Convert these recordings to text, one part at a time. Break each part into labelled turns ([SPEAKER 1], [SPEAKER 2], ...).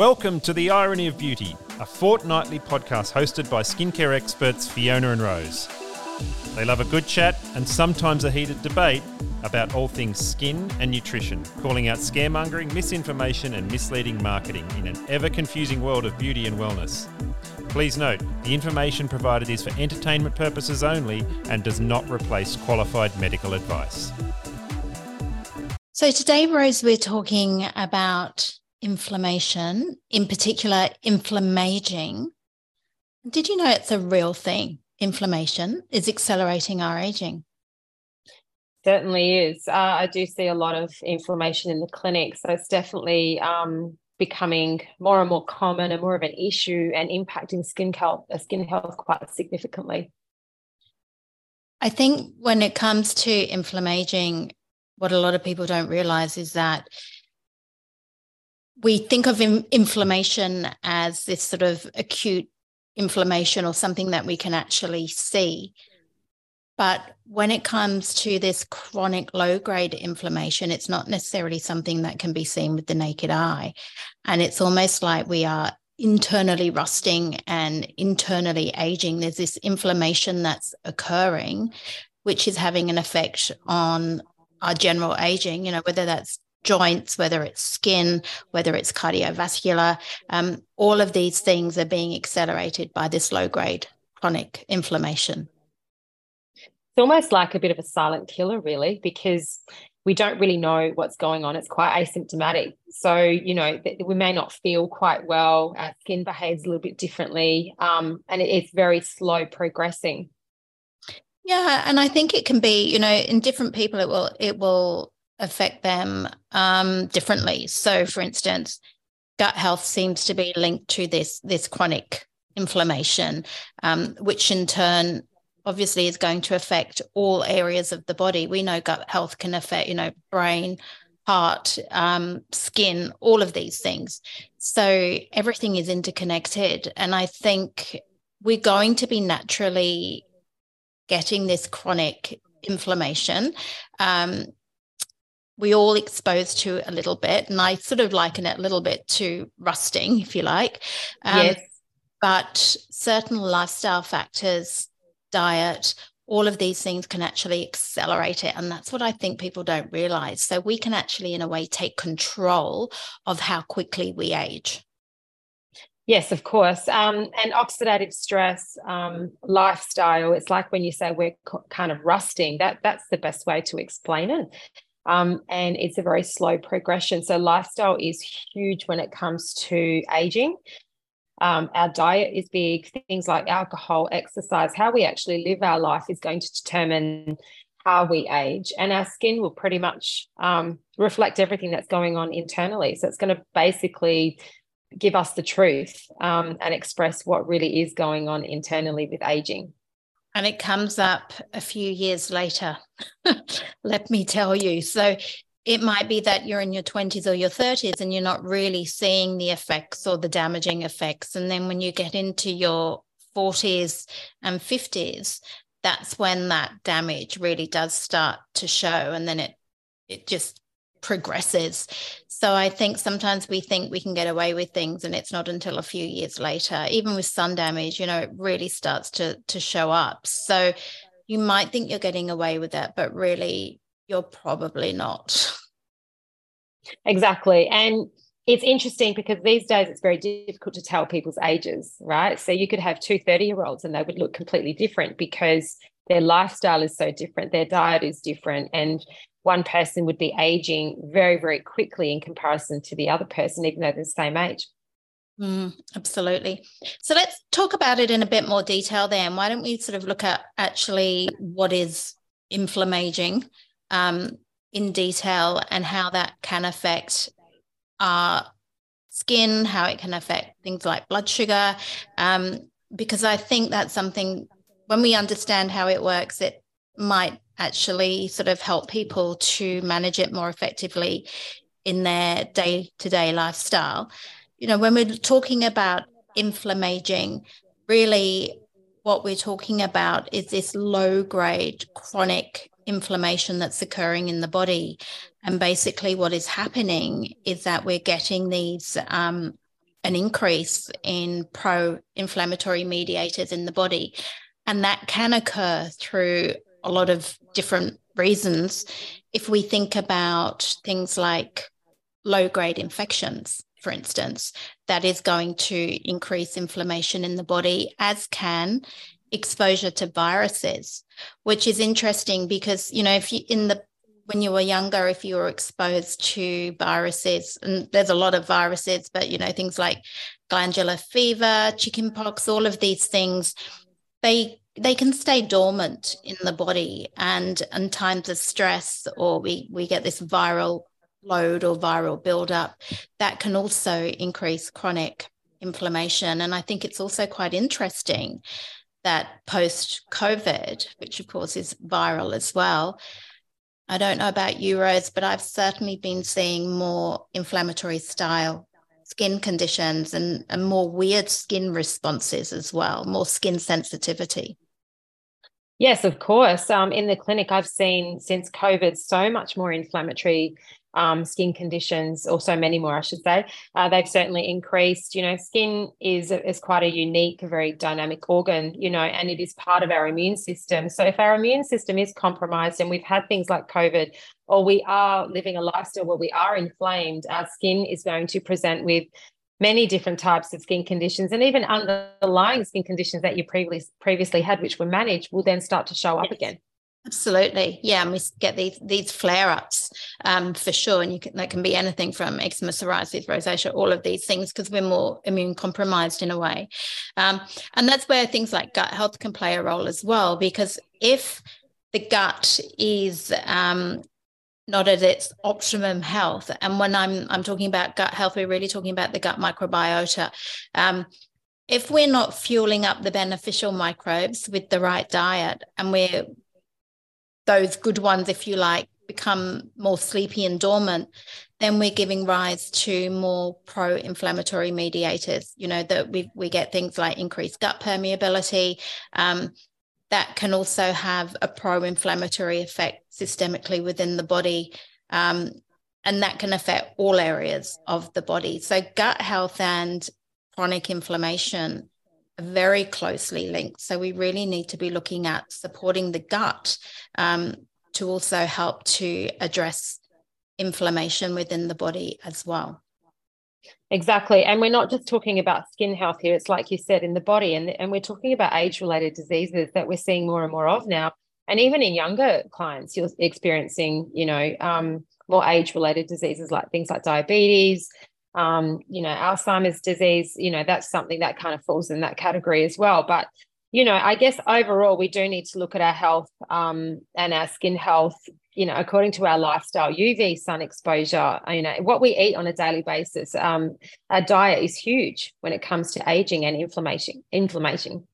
[SPEAKER 1] Welcome to The Irony of Beauty, a fortnightly podcast hosted by skincare experts Fiona and Rose. They love a good chat and sometimes a heated debate about all things skin and nutrition, calling out scaremongering, misinformation, and misleading marketing in an ever confusing world of beauty and wellness. Please note, the information provided is for entertainment purposes only and does not replace qualified medical advice.
[SPEAKER 2] So, today, Rose, we're talking about inflammation, in particular, inflammaging. Did you know it's a real thing? Inflammation is accelerating our aging.
[SPEAKER 3] Certainly is. Uh, I do see a lot of inflammation in the clinic. So it's definitely um, becoming more and more common and more of an issue and impacting skin health, uh, skin health quite significantly.
[SPEAKER 2] I think when it comes to inflammaging, what a lot of people don't realize is that we think of in, inflammation as this sort of acute inflammation or something that we can actually see. But when it comes to this chronic low grade inflammation, it's not necessarily something that can be seen with the naked eye. And it's almost like we are internally rusting and internally aging. There's this inflammation that's occurring, which is having an effect on our general aging, you know, whether that's joints, whether it's skin, whether it's cardiovascular, um, all of these things are being accelerated by this low grade chronic inflammation.
[SPEAKER 3] It's almost like a bit of a silent killer, really, because we don't really know what's going on. It's quite asymptomatic. So, you know, we may not feel quite well. Our skin behaves a little bit differently. Um, and it's very slow progressing.
[SPEAKER 2] Yeah. And I think it can be, you know, in different people, it will, it will affect them um, differently. So, for instance, gut health seems to be linked to this this chronic inflammation, um, which in turn obviously is going to affect all areas of the body. We know gut health can affect, you know, brain, heart, um, skin, all of these things. So everything is interconnected, and I think we're going to be naturally getting this chronic inflammation. Um, we all exposed to a little bit, and I sort of liken it a little bit to rusting, if you like.
[SPEAKER 3] Um, yes.
[SPEAKER 2] But certain lifestyle factors, diet, all of these things can actually accelerate it. And that's what I think people don't realize. So we can actually, in a way, take control of how quickly we age.
[SPEAKER 3] Yes, of course. Um, and oxidative stress, um, lifestyle, it's like when you say we're kind of rusting, that that's the best way to explain it. Um, and it's a very slow progression. So, lifestyle is huge when it comes to aging. Um, our diet is big, things like alcohol, exercise, how we actually live our life is going to determine how we age. And our skin will pretty much um, reflect everything that's going on internally. So, it's going to basically give us the truth um, and express what really is going on internally with aging
[SPEAKER 2] and it comes up a few years later, let me tell you. So it might be that you're in your 20s or your 30s and you're not really seeing the effects or the damaging effects. And then when you get into your 40s and 50s, that's when that damage really does start to show. And then it it just progresses. So I think sometimes we think we can get away with things and it's not until a few years later, even with sun damage, you know, it really starts to to show up. So you might think you're getting away with that, but really you're probably not.
[SPEAKER 3] Exactly. And it's interesting because these days it's very difficult to tell people's ages, right? So you could have two 30 year olds and they would look completely different because their lifestyle is so different, their diet is different, and one person would be aging very, very quickly in comparison to the other person, even though they're the same age.
[SPEAKER 2] Mm, absolutely. So let's talk about it in a bit more detail then. Why don't we sort of look at actually what is inflammaging um, in detail and how that can affect our skin, how it can affect things like blood sugar. Um, because I think that's something when we understand how it works, it might actually sort of help people to manage it more effectively in their day to day lifestyle. You know, when we're talking about inflammaging, really what we're talking about is this low grade chronic inflammation that's occurring in the body. And basically, what is happening is that we're getting these um, an increase in pro inflammatory mediators in the body. And that can occur through a lot of different reasons. If we think about things like low grade infections, for instance, that is going to increase inflammation in the body, as can exposure to viruses, which is interesting because, you know, if you in the when you were younger, if you were exposed to viruses, and there's a lot of viruses, but you know, things like glandular fever, chickenpox, all of these things, they they can stay dormant in the body and in times of stress or we we get this viral load or viral buildup that can also increase chronic inflammation. And i think it's also quite interesting that post covid which of course is viral as well i don't know about you rose but i've certainly been seeing more inflammatory style skin conditions and, and more weird skin responses as well, more skin sensitivity.
[SPEAKER 3] Yes, of course. Um, in the clinic, I've seen since COVID so much more inflammatory um, skin conditions, or so many more, I should say. Uh, they've certainly increased. You know, skin is is quite a unique, very dynamic organ. You know, and it is part of our immune system. So if our immune system is compromised, and we've had things like COVID, or we are living a lifestyle where we are inflamed, our skin is going to present with many different types of skin conditions and even underlying skin conditions that you previously previously had which were managed will then start to show up yes. again
[SPEAKER 2] Absolutely, yeah, and we get these these flare ups um, for sure, and you can, that can be anything from eczema, psoriasis, rosacea, all of these things because we're more immune compromised in a way, um, and that's where things like gut health can play a role as well. Because if the gut is um, not at its optimum health, and when I'm I'm talking about gut health, we're really talking about the gut microbiota um, if we're not fueling up the beneficial microbes with the right diet and we're those good ones, if you like, become more sleepy and dormant, then we're giving rise to more pro-inflammatory mediators. You know that we we get things like increased gut permeability. Um, that can also have a pro-inflammatory effect systemically within the body, um, and that can affect all areas of the body. So gut health and chronic inflammation very closely linked. So we really need to be looking at supporting the gut um, to also help to address inflammation within the body as well.
[SPEAKER 3] Exactly. And we're not just talking about skin health here. It's like you said in the body. And, and we're talking about age related diseases that we're seeing more and more of now. And even in younger clients, you're experiencing, you know, um, more age related diseases like things like diabetes, um, you know, Alzheimer's disease, you know, that's something that kind of falls in that category as well. But, you know, I guess overall, we do need to look at our health um, and our skin health, you know, according to our lifestyle, UV sun exposure, you know, what we eat on a daily basis. Um, our diet is huge when it comes to aging and inflammation. Inflammation.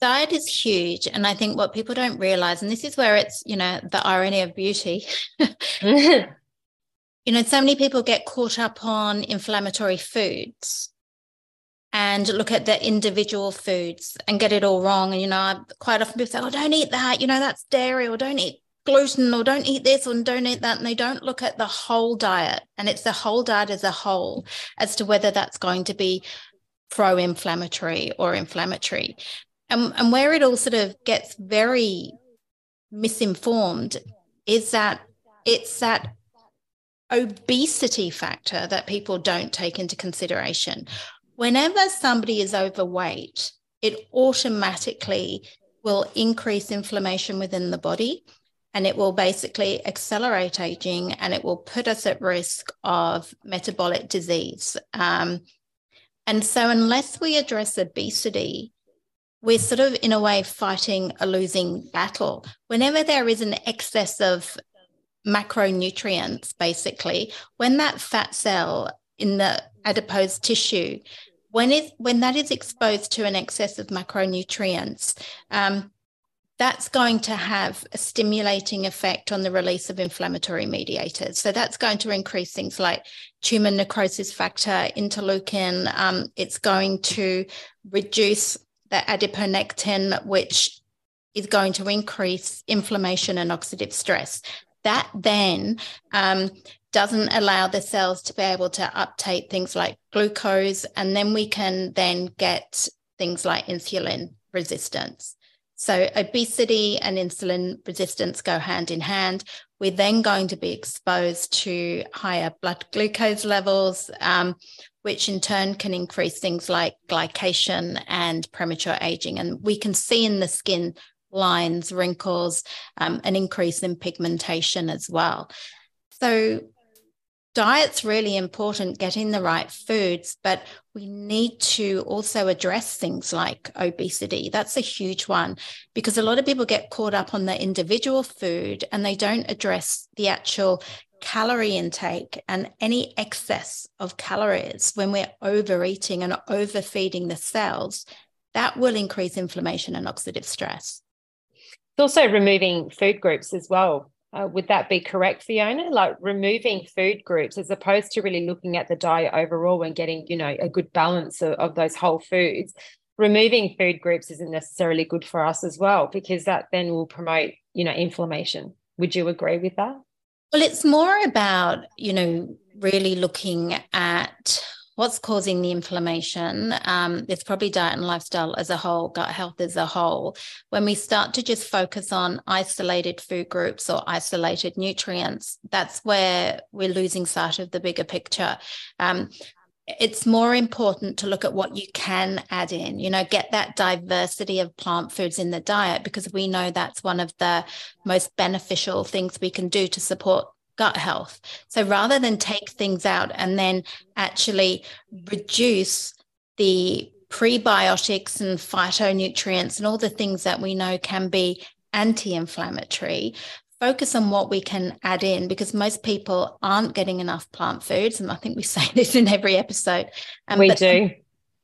[SPEAKER 2] Diet is huge. And I think what people don't realize, and this is where it's, you know, the irony of beauty. you know, so many people get caught up on inflammatory foods and look at the individual foods and get it all wrong. And, you know, quite often people say, oh, don't eat that, you know, that's dairy, or don't eat gluten, or don't eat this, or don't eat that. And they don't look at the whole diet. And it's the whole diet as a whole as to whether that's going to be pro inflammatory or inflammatory. And, and where it all sort of gets very misinformed is that it's that obesity factor that people don't take into consideration. Whenever somebody is overweight, it automatically will increase inflammation within the body and it will basically accelerate aging and it will put us at risk of metabolic disease. Um, and so, unless we address obesity, we're sort of in a way fighting a losing battle. Whenever there is an excess of macronutrients basically when that fat cell in the adipose tissue when it when that is exposed to an excess of macronutrients um, that's going to have a stimulating effect on the release of inflammatory mediators. So that's going to increase things like tumor necrosis factor, interleukin. Um, it's going to reduce the adiponectin, which is going to increase inflammation and oxidative stress that then um, doesn't allow the cells to be able to uptake things like glucose. And then we can then get things like insulin resistance. So, obesity and insulin resistance go hand in hand. We're then going to be exposed to higher blood glucose levels, um, which in turn can increase things like glycation and premature aging. And we can see in the skin lines, wrinkles, um, an increase in pigmentation as well. So, diet's really important, getting the right foods, but we need to also address things like obesity. That's a huge one because a lot of people get caught up on the individual food and they don't address the actual calorie intake and any excess of calories when we're overeating and overfeeding the cells. That will increase inflammation and oxidative stress.
[SPEAKER 3] It's also removing food groups as well uh, would that be correct, Fiona? Like removing food groups as opposed to really looking at the diet overall and getting, you know, a good balance of, of those whole foods. Removing food groups isn't necessarily good for us as well because that then will promote, you know, inflammation. Would you agree with that?
[SPEAKER 2] Well, it's more about, you know, really looking at what's causing the inflammation. Um, it's probably diet and lifestyle as a whole, gut health as a whole. When we start to just focus on isolated food groups or isolated nutrients, that's where we're losing sight of the bigger picture. Um, it's more important to look at what you can add in, you know, get that diversity of plant foods in the diet because we know that's one of the most beneficial things we can do to support gut health. So rather than take things out and then actually reduce the prebiotics and phytonutrients and all the things that we know can be anti inflammatory, focus on what we can add in because most people aren't getting enough plant foods. And I think we say this in every episode.
[SPEAKER 3] Um, we do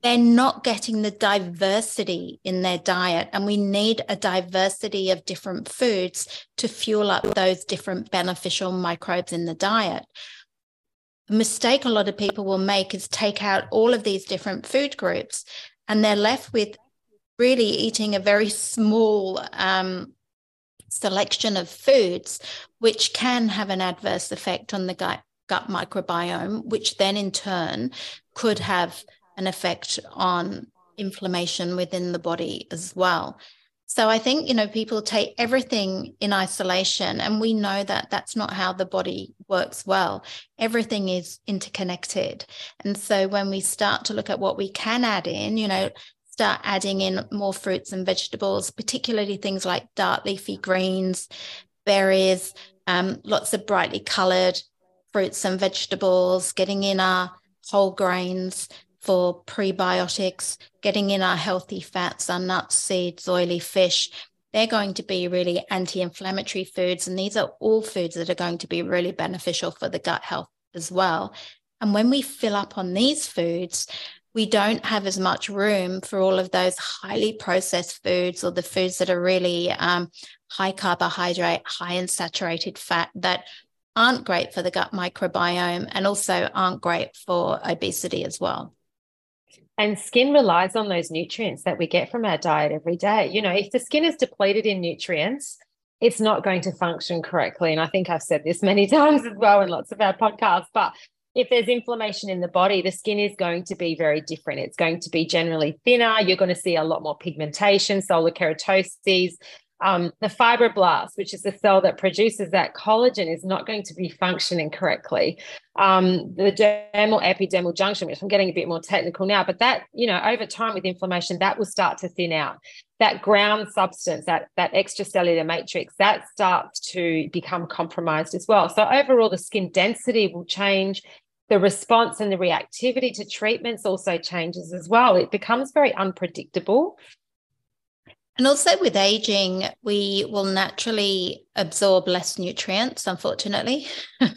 [SPEAKER 2] they're not getting the diversity in their diet. And we need a diversity of different foods to fuel up those different beneficial microbes in the diet. A mistake a lot of people will make is take out all of these different food groups and they're left with really eating a very small um, selection of foods, which can have an adverse effect on the gut, gut microbiome, which then in turn could have an effect on inflammation within the body as well. So I think, you know, people take everything in isolation, and we know that that's not how the body works well. Everything is interconnected. And so when we start to look at what we can add in, you know, start adding in more fruits and vegetables, particularly things like dark leafy greens, berries, um, lots of brightly colored fruits and vegetables, getting in our whole grains, for prebiotics, getting in our healthy fats, our nuts, seeds, oily fish. They're going to be really anti inflammatory foods. And these are all foods that are going to be really beneficial for the gut health as well. And when we fill up on these foods, we don't have as much room for all of those highly processed foods or the foods that are really um, high carbohydrate, high in saturated fat that aren't great for the gut microbiome and also aren't great for obesity as well.
[SPEAKER 3] And skin relies on those nutrients that we get from our diet every day. You know, if the skin is depleted in nutrients, it's not going to function correctly. And I think I've said this many times as well in lots of our podcasts. But if there's inflammation in the body, the skin is going to be very different. It's going to be generally thinner. You're going to see a lot more pigmentation, solar keratoses, um, the fibroblast, which is the cell that produces that collagen, is not going to be functioning correctly. Um, the dermal epidermal junction, which I'm getting a bit more technical now, but that, you know, over time with inflammation, that will start to thin out. That ground substance, that, that extracellular matrix, that starts to become compromised as well. So overall, the skin density will change. The response and the reactivity to treatments also changes as well. It becomes very unpredictable.
[SPEAKER 2] And also with aging, we will naturally absorb less nutrients, unfortunately.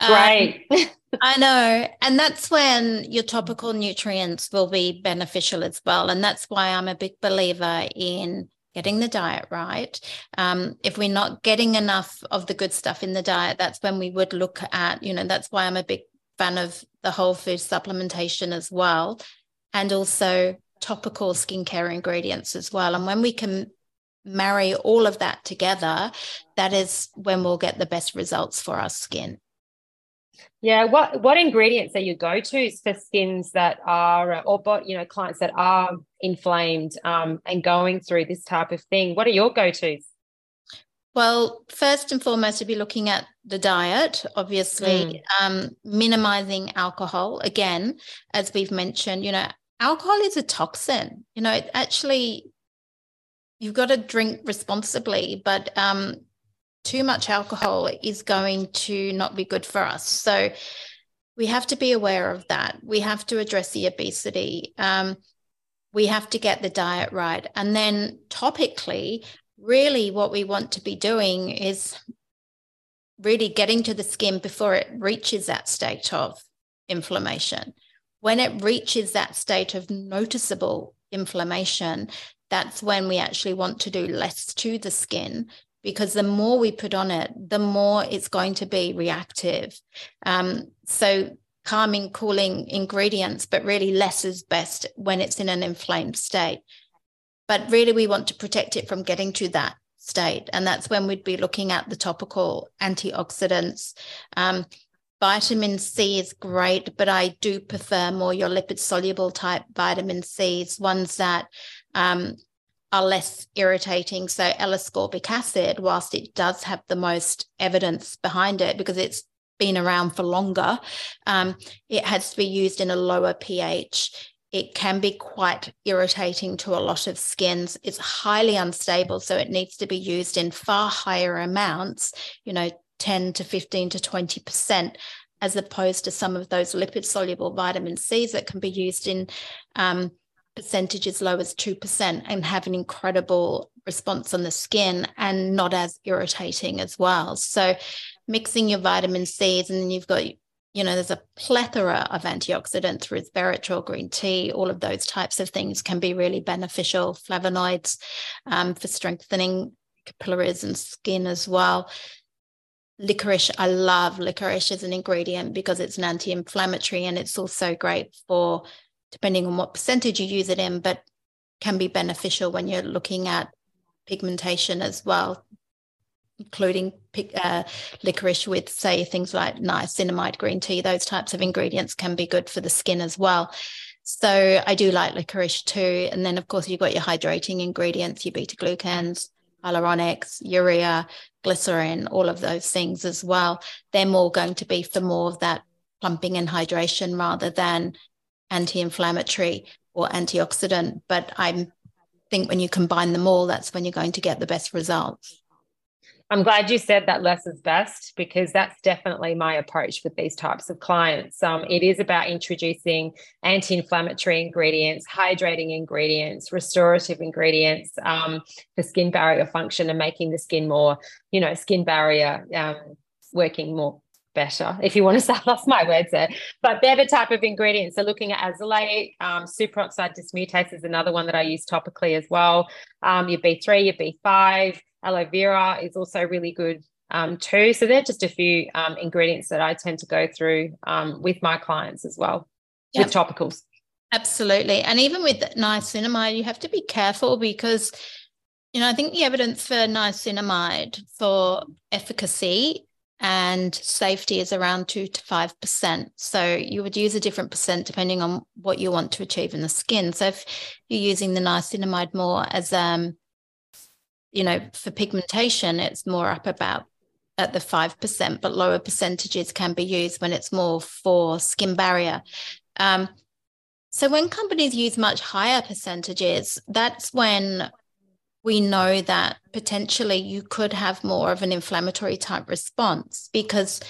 [SPEAKER 3] Right.
[SPEAKER 2] um, I know. And that's when your topical nutrients will be beneficial as well. And that's why I'm a big believer in getting the diet right. Um, if we're not getting enough of the good stuff in the diet, that's when we would look at, you know, that's why I'm a big fan of the whole food supplementation as well. And also topical skincare ingredients as well. And when we can marry all of that together, that is when we'll get the best results for our skin.
[SPEAKER 3] Yeah, what what ingredients are your go tos for skins that are, or but you know, clients that are inflamed um, and going through this type of thing? What are your go tos?
[SPEAKER 2] Well, first and foremost, to be looking at the diet, obviously, mm. um, minimizing alcohol. Again, as we've mentioned, you know, alcohol is a toxin. You know, it actually, you've got to drink responsibly, but um, too much alcohol is going to not be good for us. So we have to be aware of that. We have to address the obesity. Um, we have to get the diet right. And then topically, really what we want to be doing is really getting to the skin before it reaches that state of inflammation. When it reaches that state of noticeable inflammation, that's when we actually want to do less to the skin because the more we put on it, the more it's going to be reactive. Um, so, calming, cooling ingredients, but really less is best when it's in an inflamed state. But really, we want to protect it from getting to that state. And that's when we'd be looking at the topical antioxidants. Um, vitamin C is great, but I do prefer more your lipid soluble type vitamin C's, ones that um, are less irritating. So, L ascorbic acid, whilst it does have the most evidence behind it because it's been around for longer, um, it has to be used in a lower pH it can be quite irritating to a lot of skins. It's highly unstable, so it needs to be used in far higher amounts, you know, 10 to 15 to 20%, as opposed to some of those lipid soluble vitamin C's that can be used in um, percentages low as 2% and have an incredible response on the skin and not as irritating as well. So, mixing your vitamin C's, and then you've got you know, there's a plethora of antioxidants, resveratrol, green tea, all of those types of things can be really beneficial. Flavonoids um, for strengthening capillaries and skin as well. Licorice, I love licorice as an ingredient because it's an anti inflammatory and it's also great for, depending on what percentage you use it in, but can be beneficial when you're looking at pigmentation as well including uh, licorice with, say, things like niacinamide green tea. Those types of ingredients can be good for the skin as well. So I do like licorice too. And then, of course, you've got your hydrating ingredients, your beta glucans, hyaluronics, urea, glycerin, all of those things as well. They're more going to be for more of that plumping and hydration rather than anti inflammatory or antioxidant. But I think when you combine them all, that's when you're going to get the best results.
[SPEAKER 3] I'm glad you said that less is best because that's definitely my approach with these types of clients. Um, it is about introducing anti inflammatory ingredients, hydrating ingredients, restorative ingredients um, for skin barrier function and making the skin more, you know, skin barrier um, working more better, if you want to say, lost my words there. But they're the type of ingredients. So looking at azelaic, um, superoxide dismutase is another one that I use topically as well. Um, your B3, your B5, aloe vera is also really good um, too. So they're just a few um, ingredients that I tend to go through um, with my clients as well yep. with topicals.
[SPEAKER 2] Absolutely. And even with niacinamide, you have to be careful because, you know, I think the evidence for niacinamide for efficacy and safety is around two to five percent. So you would use a different percent depending on what you want to achieve in the skin. So if you're using the niacinamide more as um, you know, for pigmentation, it's more up about at the 5%, but lower percentages can be used when it's more for skin barrier. Um, so when companies use much higher percentages, that's when we know that potentially you could have more of an inflammatory type response because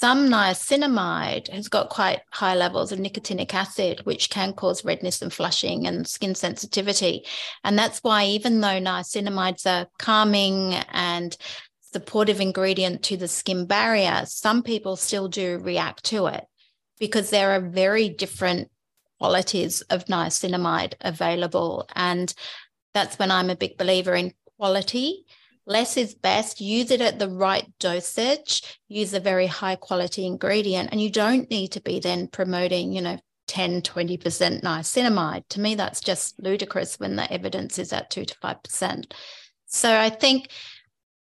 [SPEAKER 2] some niacinamide has got quite high levels of nicotinic acid, which can cause redness and flushing and skin sensitivity. And that's why, even though niacinamides are calming and supportive ingredient to the skin barrier, some people still do react to it because there are very different qualities of niacinamide available. And that's when I'm a big believer in quality less is best. Use it at the right dosage. Use a very high quality ingredient. And you don't need to be then promoting, you know, 10, 20% niacinamide. To me, that's just ludicrous when the evidence is at 2 to 5%. So I think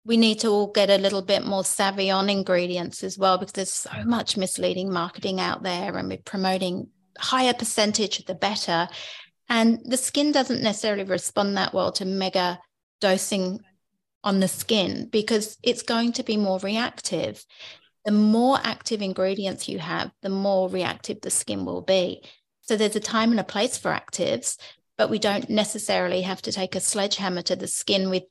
[SPEAKER 2] we need to all get a little bit more savvy on ingredients as well because there's so much misleading marketing out there and we're promoting higher percentage the better and the skin doesn't necessarily respond that well to mega dosing on the skin because it's going to be more reactive the more active ingredients you have the more reactive the skin will be so there's a time and a place for actives but we don't necessarily have to take a sledgehammer to the skin with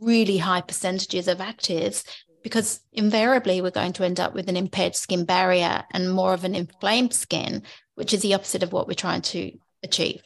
[SPEAKER 2] really high percentages of actives because invariably we're going to end up with an impaired skin barrier and more of an inflamed skin, which is the opposite of what we're trying to achieve.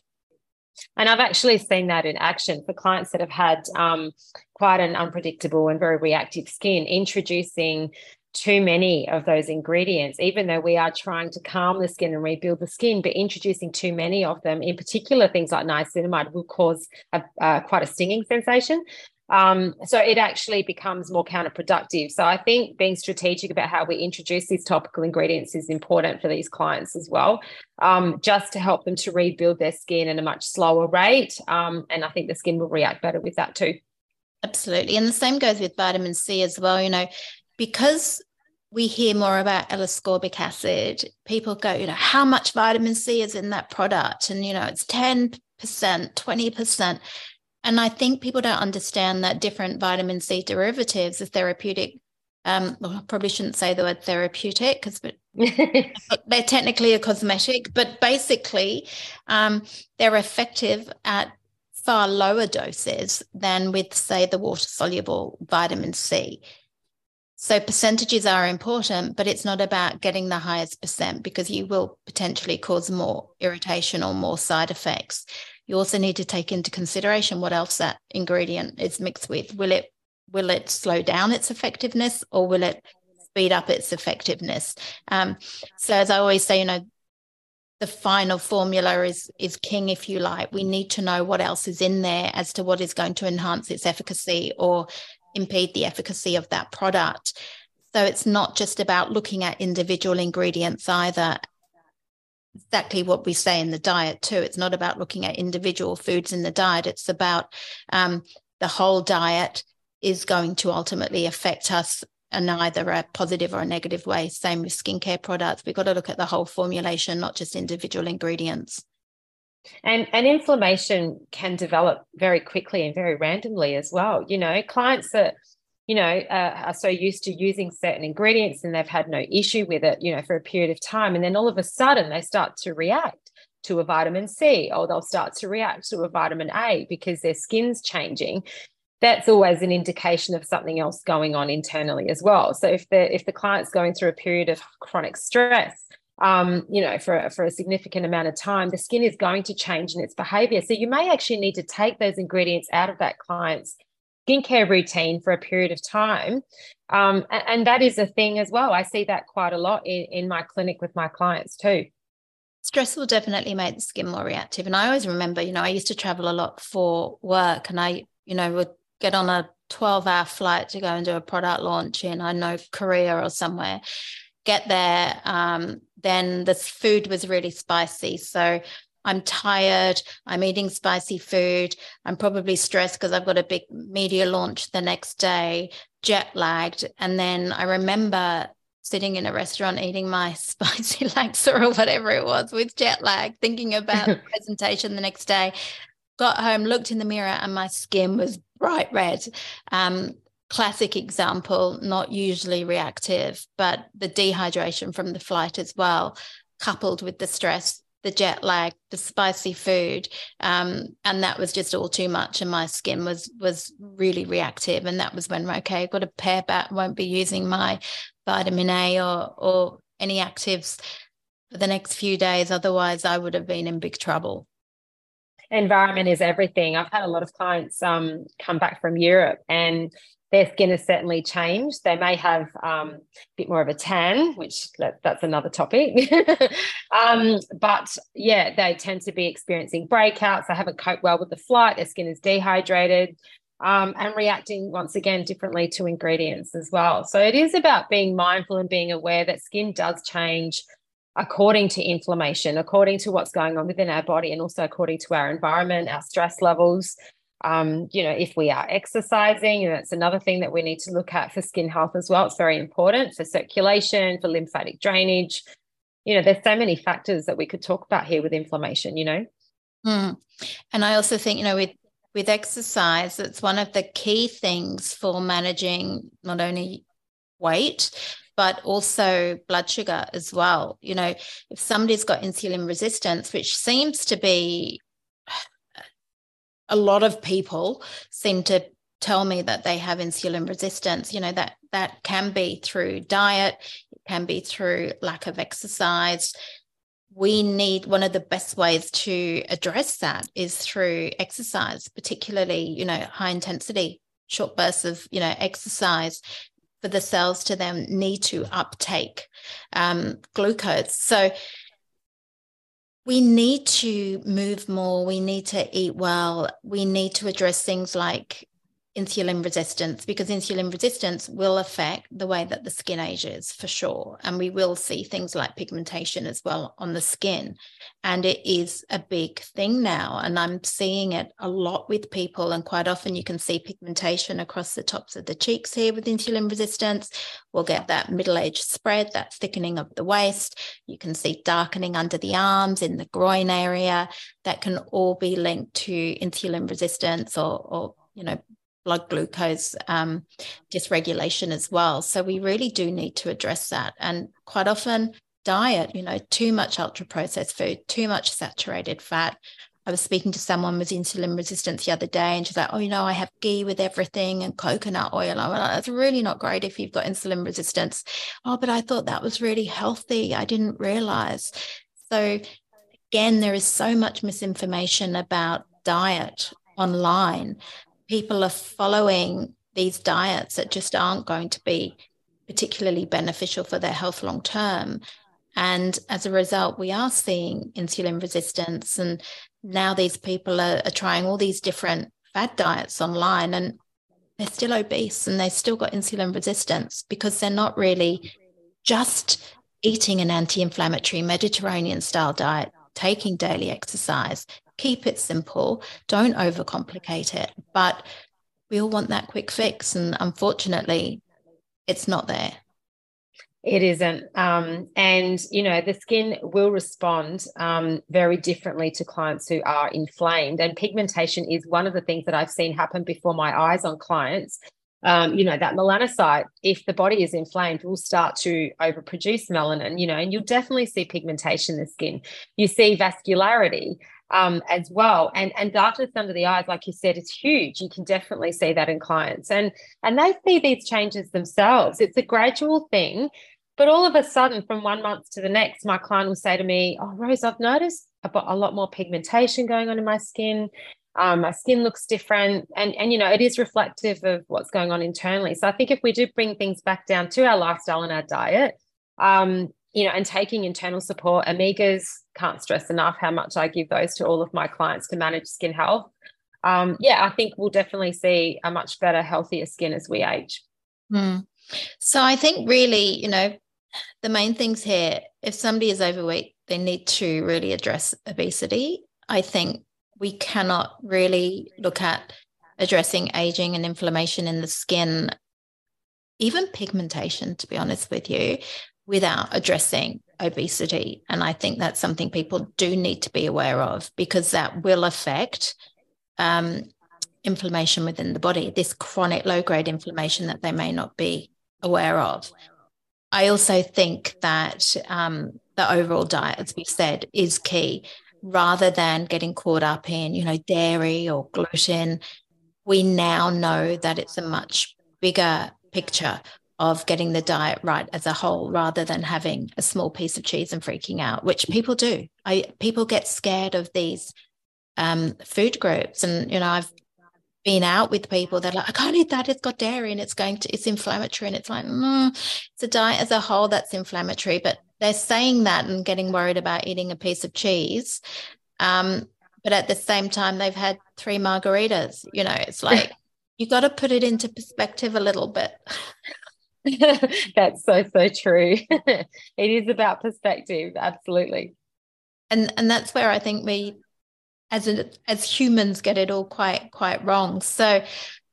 [SPEAKER 3] And I've actually seen that in action for clients that have had um, quite an unpredictable and very reactive skin, introducing too many of those ingredients, even though we are trying to calm the skin and rebuild the skin, but introducing too many of them, in particular things like niacinamide, will cause a, uh, quite a stinging sensation. Um, so it actually becomes more counterproductive. So I think being strategic about how we introduce these topical ingredients is important for these clients as well, um, just to help them to rebuild their skin at a much slower rate. Um, and I think the skin will react better with that too.
[SPEAKER 2] Absolutely. And the same goes with vitamin C as well. You know, because we hear more about L-ascorbic acid, people go, you know, how much vitamin C is in that product? And, you know, it's 10%, 20%. And I think people don't understand that different vitamin C derivatives are therapeutic. Um, well, I probably shouldn't say the word therapeutic because they're technically a cosmetic, but basically um, they're effective at far lower doses than with, say, the water soluble vitamin C. So percentages are important, but it's not about getting the highest percent because you will potentially cause more irritation or more side effects you also need to take into consideration what else that ingredient is mixed with. Will it will it slow down its effectiveness or will it speed up its effectiveness? Um, so as I always say, you know, the final formula is is king if you like we need to know what else is in there as to what is going to enhance its efficacy or impede the efficacy of that product so it's not just about looking at individual ingredients either exactly what we say in the diet too. It's not about looking at individual foods in the diet. It's about um, the whole diet is going to ultimately affect us in either a positive or a negative way. Same with skincare products. We've got to look at the whole formulation, not just individual ingredients.
[SPEAKER 3] And and inflammation can develop very quickly and very randomly as well. You know, clients that you know, uh, are so used to using certain ingredients and they've had no issue with it, you know, for a period of time. And then all of a sudden they start to react to a vitamin C or they'll start to react to a vitamin A because their skin's changing. That's always an indication of something else going on internally as well. So if the if the client's going through a period of chronic stress, um, you know, for, for a significant amount of time, the skin is going to change in its behavior. So you may actually need to take those ingredients out of that client's skincare routine for a period of time. Um, and, and, that is a thing as well. I see that quite a lot in, in my clinic with my clients too.
[SPEAKER 2] Stress will definitely make the skin more reactive. And I always remember, you know, I used to travel a lot for work and I, you know, would get on a 12 hour flight to go and do a product launch in, I know, Korea or somewhere. Get there, um, then the food was really spicy. So I'm tired, I'm eating spicy food, I'm probably stressed because I've got a big media launch the next day, jet lagged. And then I remember sitting in a restaurant eating my spicy laksa or whatever it was with jet lag, thinking about the presentation the next day. Got home, looked in the mirror, and my skin was bright red. Um, classic example, not usually reactive, but the dehydration from the flight as well, coupled with the stress the jet lag, the spicy food, um, and that was just all too much, and my skin was was really reactive, and that was when okay, I've got to pare back, won't be using my vitamin A or or any actives for the next few days, otherwise I would have been in big trouble.
[SPEAKER 3] Environment is everything. I've had a lot of clients um, come back from Europe and their skin has certainly changed. They may have um, a bit more of a tan, which that, that's another topic. um, but yeah, they tend to be experiencing breakouts. They haven't coped well with the flight. Their skin is dehydrated um, and reacting once again differently to ingredients as well. So it is about being mindful and being aware that skin does change according to inflammation, according to what's going on within our body, and also according to our environment, our stress levels. Um, you know, if we are exercising, and that's another thing that we need to look at for skin health as well. It's very important for circulation, for lymphatic drainage. You know, there's so many factors that we could talk about here with inflammation, you know.
[SPEAKER 2] Mm. And I also think, you know, with with exercise, it's one of the key things for managing not only weight, but also blood sugar as well. You know, if somebody's got insulin resistance, which seems to be a lot of people seem to tell me that they have insulin resistance you know that that can be through diet it can be through lack of exercise. We need one of the best ways to address that is through exercise particularly you know high intensity short bursts of you know exercise for the cells to then need to uptake um, glucose. So we need to move more. We need to eat well. We need to address things like insulin resistance because insulin resistance will affect the way that the skin ages for sure. And we will see things like pigmentation as well on the skin. And it is a big thing now. And I'm seeing it a lot with people. And quite often you can see pigmentation across the tops of the cheeks here with insulin resistance. We'll get that middle age spread, that thickening of the waist. You can see darkening under the arms, in the groin area. That can all be linked to insulin resistance or, or you know, blood glucose um, dysregulation as well. So we really do need to address that. And quite often, diet, you know, too much ultra processed food, too much saturated fat. I was speaking to someone with insulin resistance the other day, and she's like, "Oh, you know, I have ghee with everything and coconut oil." I'm like, "That's really not great if you've got insulin resistance." Oh, but I thought that was really healthy. I didn't realize. So, again, there is so much misinformation about diet online people are following these diets that just aren't going to be particularly beneficial for their health long term. And as a result, we are seeing insulin resistance. And now these people are, are trying all these different fad diets online and they're still obese and they've still got insulin resistance because they're not really just eating an anti inflammatory Mediterranean style diet, taking daily exercise, keep it simple, don't overcomplicate it. But we all want that quick fix. And unfortunately, it's not there.
[SPEAKER 3] It isn't. Um, and, you know, the skin will respond um, very differently to clients who are inflamed. And pigmentation is one of the things that I've seen happen before my eyes on clients. Um, you know, that melanocyte, if the body is inflamed, will start to overproduce melanin, you know, and you'll definitely see pigmentation in the skin. You see vascularity um, as well. And and darkness under the eyes, like you said, is huge. You can definitely see that in clients, and and they see these changes themselves. It's a gradual thing, but all of a sudden, from one month to the next, my client will say to me, "Oh, Rose, I've noticed I've got a lot more pigmentation going on in my skin." Um, my skin looks different and and you know it is reflective of what's going on internally so i think if we do bring things back down to our lifestyle and our diet um, you know, and taking internal support. Omegas can't stress enough how much I give those to all of my clients to manage skin health. Um, yeah, I think we'll definitely see a much better, healthier skin as we age.
[SPEAKER 2] Mm. So I think really, you know, the main things here, if somebody is overweight, they need to really address obesity. I think we cannot really look at addressing aging and inflammation in the skin, even pigmentation, to be honest with you, without addressing obesity. And I think that's something people do need to be aware of because that will affect um, inflammation within the body, this chronic low grade inflammation that they may not be aware of. I also think that um, the overall diet, as we've said, is key rather than getting caught up in, you know, dairy or gluten. We now know that it's a much bigger picture of getting the diet right as a whole rather than having a small piece of cheese and freaking out, which people do. I people get scared of these um, food groups, and you know I've been out with people that are like, I can't eat that. It's got dairy and it's going to it's inflammatory, and it's like, mm, it's a diet as a whole that's inflammatory, but they're saying that and getting worried about eating a piece of cheese. Um, but at the same time, they've had three margaritas. You know, it's like you got to put it into perspective a little bit.
[SPEAKER 3] That's so so true. it is about perspective, absolutely.
[SPEAKER 2] And and that's where I think we as a, as humans get it all quite quite wrong. So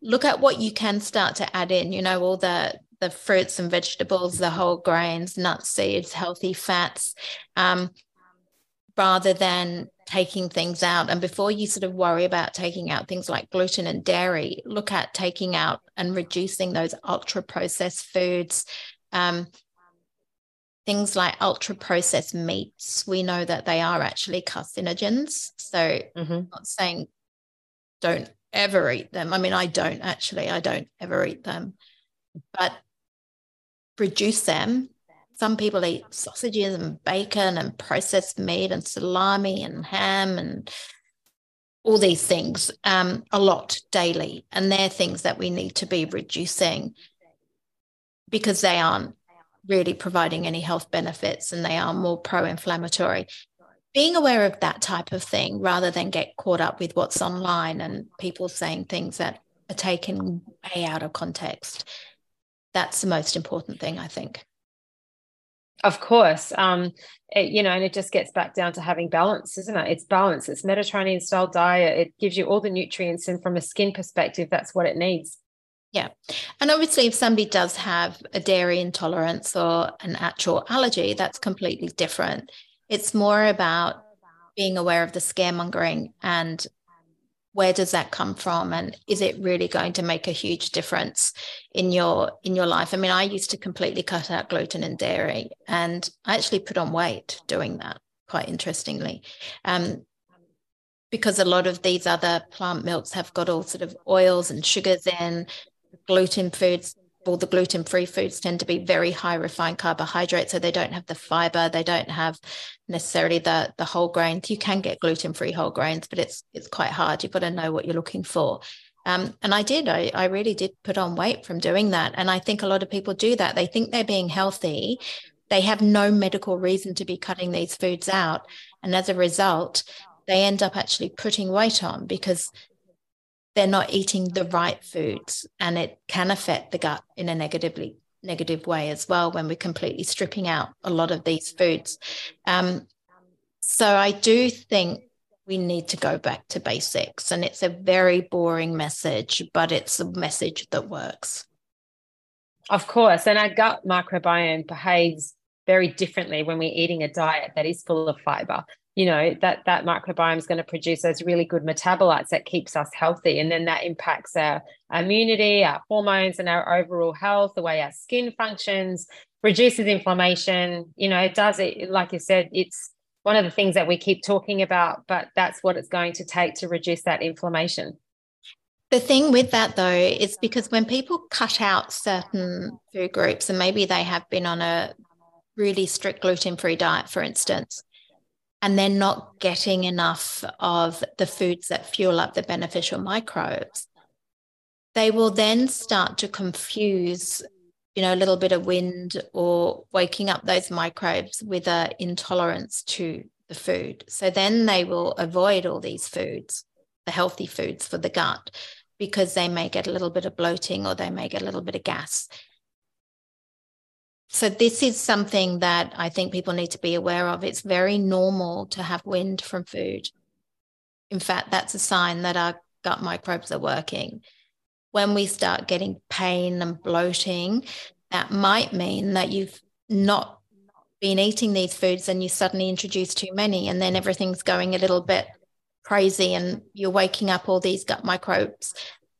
[SPEAKER 2] look at what you can start to add in. You know, all the the fruits and vegetables, the whole grains, nuts, seeds, healthy fats, um, rather than taking things out. And before you sort of worry about taking out things like gluten and dairy, look at taking out and reducing those ultra processed foods. Um, things like ultra processed meats, we know that they are actually carcinogens. So, mm-hmm. I'm not saying don't ever eat them. I mean, I don't actually, I don't ever eat them, but reduce them. Some people eat sausages and bacon and processed meat and salami and ham and all these things um, a lot daily. And they're things that we need to be reducing because they aren't really providing any health benefits and they are more pro inflammatory. Being aware of that type of thing rather than get caught up with what's online and people saying things that are taken way out of context. That's the most important thing, I think.
[SPEAKER 3] Of course. Um, it, you know, and it just gets back down to having balance, isn't it? It's balance. It's Mediterranean style diet. It gives you all the nutrients. And from a skin perspective, that's what it needs.
[SPEAKER 2] Yeah. And obviously, if somebody does have a dairy intolerance or an actual allergy, that's completely different. It's more about being aware of the scaremongering and where does that come from? And is it really going to make a huge difference in your in your life? I mean i used to completely cut out gluten and dairy and i actually put on weight doing that quite interestingly. Um, because a lot of these other plant milks have got all sort of oils and sugars in gluten foods all the gluten free foods tend to be very high refined carbohydrates so they don't have the fiber they don't have necessarily the the whole grains. You can get gluten free whole grains but it's it's quite hard. You've got to know what you're looking for. Um, and I did I, I really did put on weight from doing that and I think a lot of people do that. They think they're being healthy. They have no medical reason to be cutting these foods out and as a result they end up actually putting weight on because they're not eating the right foods and it can affect the gut in a negatively negative way as well when we're completely stripping out a lot of these foods. Um, so i do think we need to go back to basics and it's a very boring message but it's a message that works.
[SPEAKER 3] Of course and our gut microbiome behaves very differently when we're eating a diet that is full of fiber you know that that microbiome is going to produce those really good metabolites that keeps us healthy and then that impacts our immunity our hormones and our overall health the way our skin functions reduces inflammation. You know it does it like you said it's one of the things that we keep talking about but that's what it's going to take to reduce that inflammation.
[SPEAKER 2] The thing with that though is because when people cut out certain food groups and maybe they have been on a really strict gluten free diet for instance and they're not getting enough of the foods that fuel up the beneficial microbes, they will then start to confuse, you know, a little bit of wind or waking up those microbes with an intolerance to the food. So then they will avoid all these foods, the healthy foods for the gut, because they may get a little bit of bloating or they may get a little bit of gas. So, this is something that I think people need to be aware of. It's very normal to have wind from food. In fact, that's a sign that our gut microbes are working. When we start getting pain and bloating, that might mean that you've not been eating these foods and you suddenly introduce too many, and then everything's going a little bit crazy, and you're waking up all these gut microbes,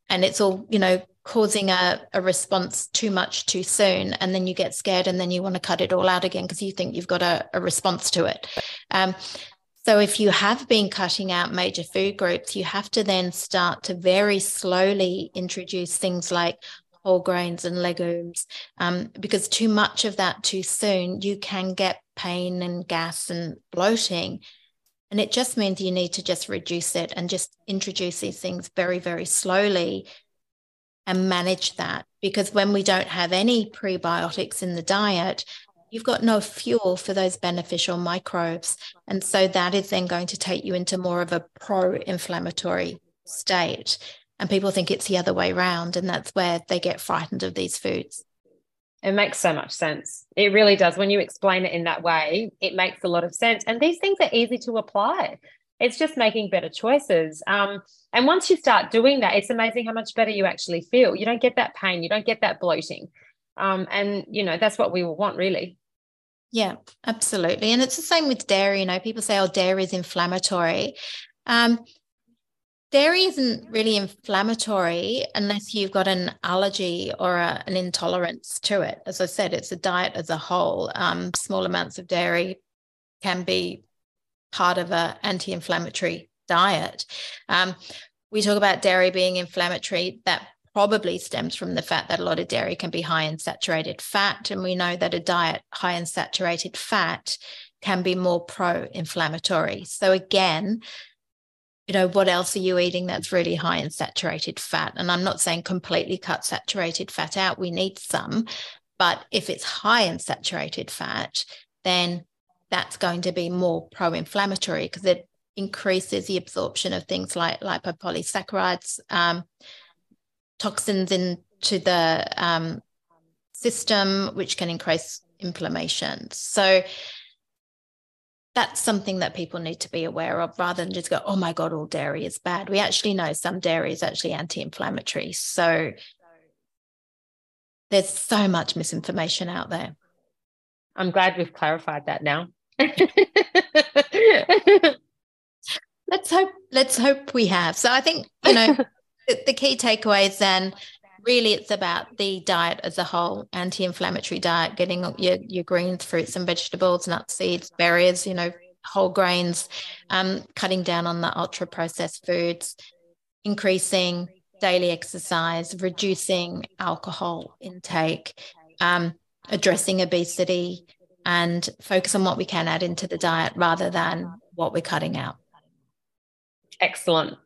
[SPEAKER 2] and it's all, you know, causing a, a response too much too soon and then you get scared and then you want to cut it all out again because you think you've got a, a response to it. Um, so if you have been cutting out major food groups you have to then start to very slowly introduce things like whole grains and legumes. Um, because too much of that too soon you can get pain and gas and bloating and it just means you need to just reduce it and just introduce these things very very slowly and manage that. Because when we don't have any prebiotics in the diet, you've got no fuel for those beneficial microbes. And so that is then going to take you into more of a pro inflammatory state. And people think it's the other way around. And that's where they get frightened of these foods.
[SPEAKER 3] It makes so much sense. It really does. When you explain it in that way, it makes a lot of sense. And these things are easy to apply. It's just making better choices. Um, and once you start doing that, it's amazing how much better you actually feel. You don't get that pain, you don't get that bloating. Um, and, you know, that's what we want, really.
[SPEAKER 2] Yeah, absolutely. And it's the same with dairy. You know, people say, oh, dairy is inflammatory. Um, dairy isn't really inflammatory unless you've got an allergy or a, an intolerance to it. As I said, it's a diet as a whole. Um, small amounts of dairy can be part of an anti-inflammatory diet. Um, we talk about dairy being inflammatory. That probably stems from the fact that a lot of dairy can be high in saturated fat, and we know that a diet high in saturated fat can be more pro-inflammatory. So again, you know, what else are you eating that's really high in saturated fat? And I'm not saying completely cut saturated fat out. We need some, but if it's high in saturated fat, then that's going to be more pro-inflammatory because it increases the absorption of things like lipopolysaccharides, um, toxins into the um, system, which can increase inflammation. So that's something that people need to be aware of rather than just go, oh my God, all dairy is bad. We actually know some dairy is actually anti inflammatory. So there's so much misinformation out there.
[SPEAKER 3] I'm glad we've clarified that now.
[SPEAKER 2] Let's hope let's hope we have. So I think, you know, the, the key takeaways then really it's about the diet as a whole anti-inflammatory diet getting your, your greens fruits and vegetables nuts seeds berries you know whole grains um, cutting down on the ultra processed foods increasing daily exercise reducing alcohol intake um, addressing obesity and focus on what we can add into the diet rather than what we're cutting out.
[SPEAKER 3] Excellent